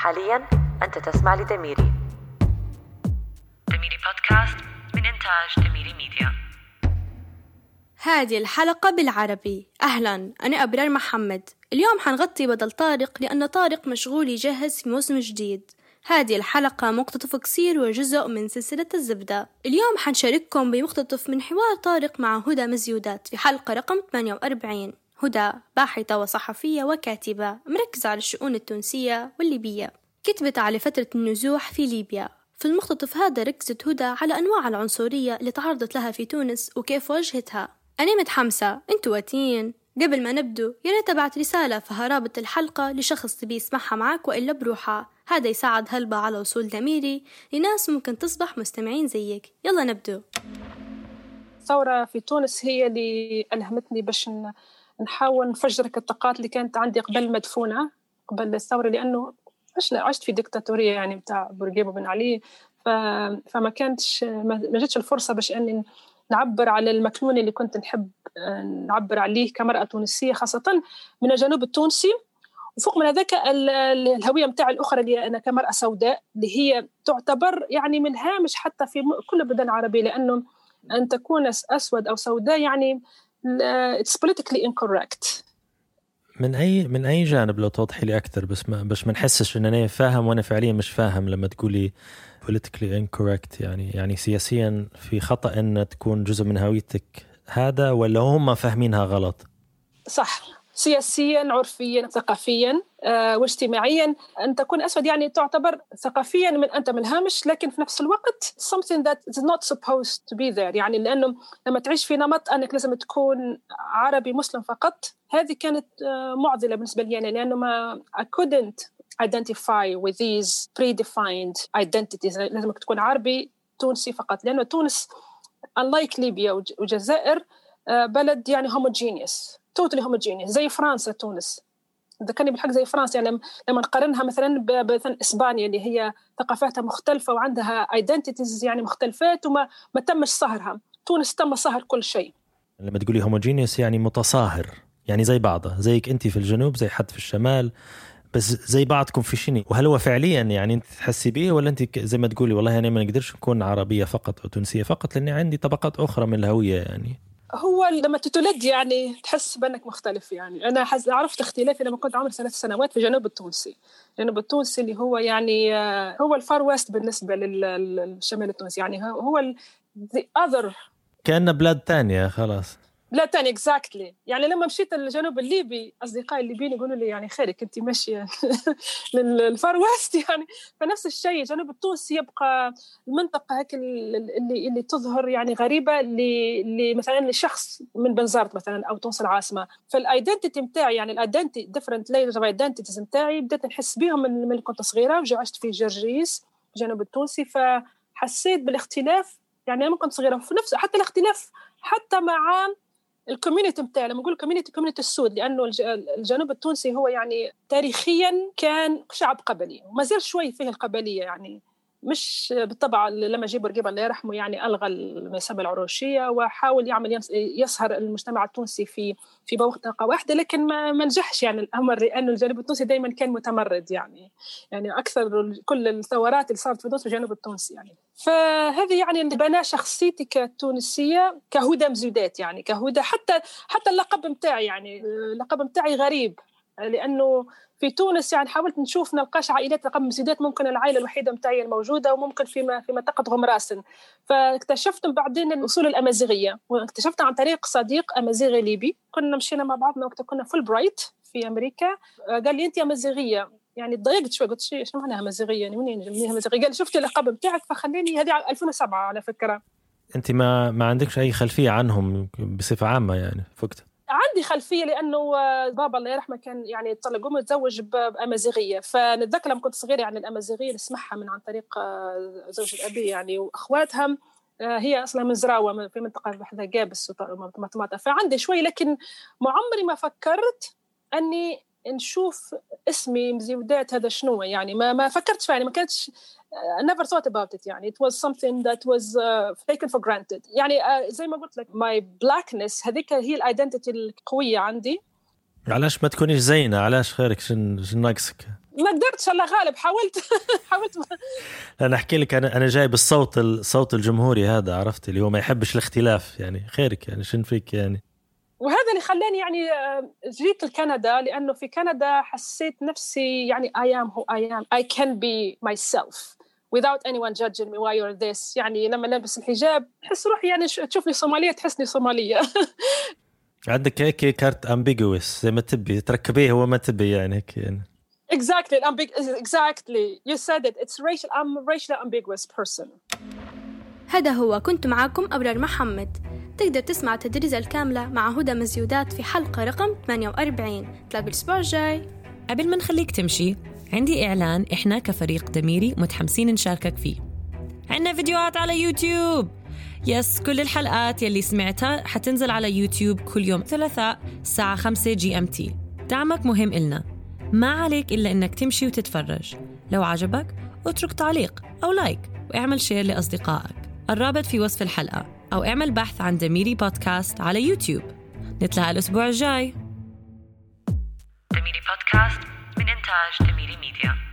حاليا أنت تسمع لدميري دميري بودكاست من إنتاج دميري ميديا هذه الحلقة بالعربي. أهلا أنا أبرار محمد. اليوم حنغطي بدل طارق لأن طارق مشغول يجهز في موسم جديد. هذه الحلقة مقتطف قصير وجزء من سلسلة الزبدة. اليوم حنشارككم بمقتطف من حوار طارق مع هدى مزيودات في حلقة رقم 48 هدى باحثة وصحفية وكاتبة مركزة على الشؤون التونسية والليبية. كتبت على فترة النزوح في ليبيا. في المقتطف هذا ركزت هدى على أنواع العنصرية اللي تعرضت لها في تونس وكيف واجهتها. أنا متحمسة أنتوا واتين. قبل ما نبدو يا ريت ابعت رسالة فيها رابط الحلقة لشخص تبي يسمعها معك وإلا بروحها. هذا يساعد هلبة على وصول ضميري لناس ممكن تصبح مستمعين زيك. يلا نبدو. الثورة في تونس هي اللي ألهمتني باش نحاول نفجرك الطاقات اللي كانت عندي قبل مدفونة قبل الثورة لأنه عشت في ديكتاتورية يعني بتاع بورقيبة بن علي. فما كانتش ما جاتش الفرصة باش أني نعبر على المكنون اللي كنت نحب آه، نعبر عليه كمرأة تونسية خاصة من الجنوب التونسي. وفوق من هذاك الهوية متاع الأخرى اللي أنا كمرأة سوداء اللي هي تعتبر يعني من هامش حتى في كل البلدان العربية لأنه أن تكون أسود أو سوداء يعني it's politically incorrect من أي من أي جانب لو توضحي لي أكثر بس ما بس ما نحسش إن أنا فاهم وأنا فعليا مش فاهم لما تقولي politically incorrect يعني يعني سياسيا في خطأ إن تكون جزء من هويتك هذا ولا هم فاهمينها غلط؟ صح سياسيا عرفيا ثقافيا آه، واجتماعيا. أن تكون أسود يعني تعتبر ثقافيا من أنت من الهامش لكن في نفس الوقت something that is not supposed to be there. يعني لأنه لما تعيش في نمط أنك لازم تكون عربي مسلم فقط هذه كانت آه، معضلة بالنسبة لي يعني لأنه ما I couldn't identify with these predefined identities. لازمك تكون عربي تونسي فقط. لأنه تونس unlike ليبيا والجزائر بلد يعني homogeneous توتالي هوموجينيوس زي فرنسا تونس. ذكرني بالحق زي فرنسا يعني لما نقارنها مثلا مثلا إسبانيا اللي هي ثقافاتها مختلفة وعندها identities يعني مختلفات وما ما تمش صهرها تونس تم صهر كل شيء. لما تقولي homogeneous يعني متصاهر يعني زي بعضها. زيك انت في الجنوب زي حد في الشمال. بس زي بعضكم في شنو؟ وهل هو فعليا يعني انت تحسي به ولا انت زي ما تقولي والله أنا ما نقدرش نكون عربية فقط أو تونسية فقط؟ لأني عندي طبقات أخرى من الهوية يعني. هو لما تتولد يعني تحس بأنك مختلف يعني. أنا حز عرفت اختلافي لما كنت عمري ثلاث سنوات في الجنوب التونسي. الجنوب التونسي اللي هو يعني آه، هو ال Far West بالنسبة للشمال التونسي يعني هو the other كأنه بلاد ثانية خلاص. لا تاني exactly يعني لما مشيت الجنوب الليبي أصدقائي الليبيين يقولوا لي يعني خيرك أنت ماشية لل Far West يعني. فنفس الشيء الجنوب التونسي يبقى المنطقة هيك اللي اللي تظهر يعني غريبة اللي مثلا لشخص من بنزرت مثلا أو تونس العاصمة. فال identity نتاعي يعني ال identity different layers of identities نتاعي بديت نحس بهم من, من كنت صغيرة وعشت في جرجيس الجنوب التونسي فحسيت بالاختلاف يعني أنا كنت صغيرة في نفس حتى الاختلاف حتى مع ال community بتاعي لما أقول community community السود لأنه الجنوب التونسي هو يعني تاريخيا كان شعب قبلي وما زال شوي فيه القبلية يعني. مش بالطبع لما جيب رقيبة الله يرحمه يعني ألغى ما يسمى العروشية وحاول يعمل يصهر المجتمع التونسي في في بوتقه واحدة لكن ما, ما نجحش يعني الأمر لأنه الجنوب التونسي دائما كان متمرد يعني يعني أكثر كل الثورات اللي صارت في تونس في الجنوب التونسي يعني. فهذه يعني بنى شخصيتي كتونسية كهدى مزودات يعني كهدى حتى حتى اللقب نتاعي يعني اللقب نتاعي غريب. لأنه في تونس يعني حاولت نشوف نلقاش عائلات رقم مزيدات ممكن العائلة الوحيدة متاعي الموجودة وممكن في في منطقه غمراسن فاكتشفت بعدين الأصول الأمازيغية واكتشفت عن طريق صديق أمازيغي ليبي. كنا مشينا مع بعضنا وقت كنا في البرايت في أمريكا. قال لي أنت أمازيغية يعني تضايقت شوي قلت شو معناها أمازيغية؟ يعني منين منين أمازيغية؟ قال شفت اللقب بتاعك فخليني هذه 2007 على فكرة. أنت ما ما عندكش أي خلفية عنهم بصفة عامة يعني فقط؟ عندي خلفية لأنه بابا الله يرحمه كان يعني طلق امه تزوج بأمازيغية. فنتذكر لما كنت صغيرة يعني الأمازيغية نسمعها من عن طريق آه، زوجة ابي يعني وأخواتها. آه، هي أصلا من زراوة في منطقة بحذا جابس ومطماطه فعندي شوي لكن ما عمري ما فكرت أني نشوف اسمي مزيودات هذا شنو يعني. ما ما فكرتش يعني ما كانتش I never thought about it يعني. It was something that was uh, taken for granted. يعني uh, زي ما قلت لك my blackness هذيك هي الايدنتيتي القوية عندي. علاش ما تكونيش زينة؟ علاش خيرك؟ شن شن ناقصك؟ ما قدرتش الله غالب. حاولت. حاولت أنا أحكي لك أنا أنا جاي بالصوت الصوت الجمهوري هذا عرفت؟ اللي هو ما يحبش الاختلاف يعني. خيرك يعني. شن فيك يعني؟ وهذا اللي خلاني يعني آه، جيت لكندا لأنه في كندا حسيت نفسي يعني I am who I am. I can be myself. Without anyone judging me why you're this. يعني لما لابس الحجاب تحس روحي يعني تشوفني صومالية تحسني صومالية. عندك هيك كارت امبيجوس زي ما تبي تركبيه هو ما تبي يعني هيك يعني. Exactly exactly. You said it. It's racial I'm a racially ambiguous person. هذا هو كنت معاكم أبرار محمد. تقدر تسمع التدريزة الكاملة مع هدى مزيودات في حلقة رقم 48 تلاقي الأسبوع الجاي قبل ما نخليك تمشي عندي إعلان إحنا كفريق دميري متحمسين نشاركك فيه. عندنا فيديوهات على يوتيوب. yes كل الحلقات يلي سمعتها حتنزل على يوتيوب كل يوم ثلاثاء الساعة 5 GMT دعمك مهم إلنا. ما عليك إلا إنك تمشي وتتفرج. لو عجبك اترك تعليق أو like واعمل share لأصدقائك. الرابط في وصف الحلقة. أو اعمل بحث عن دميري بودكاست على يوتيوب. نتلاقى الأسبوع الجاي. دميري بودكاست من إنتاج دميري ميديا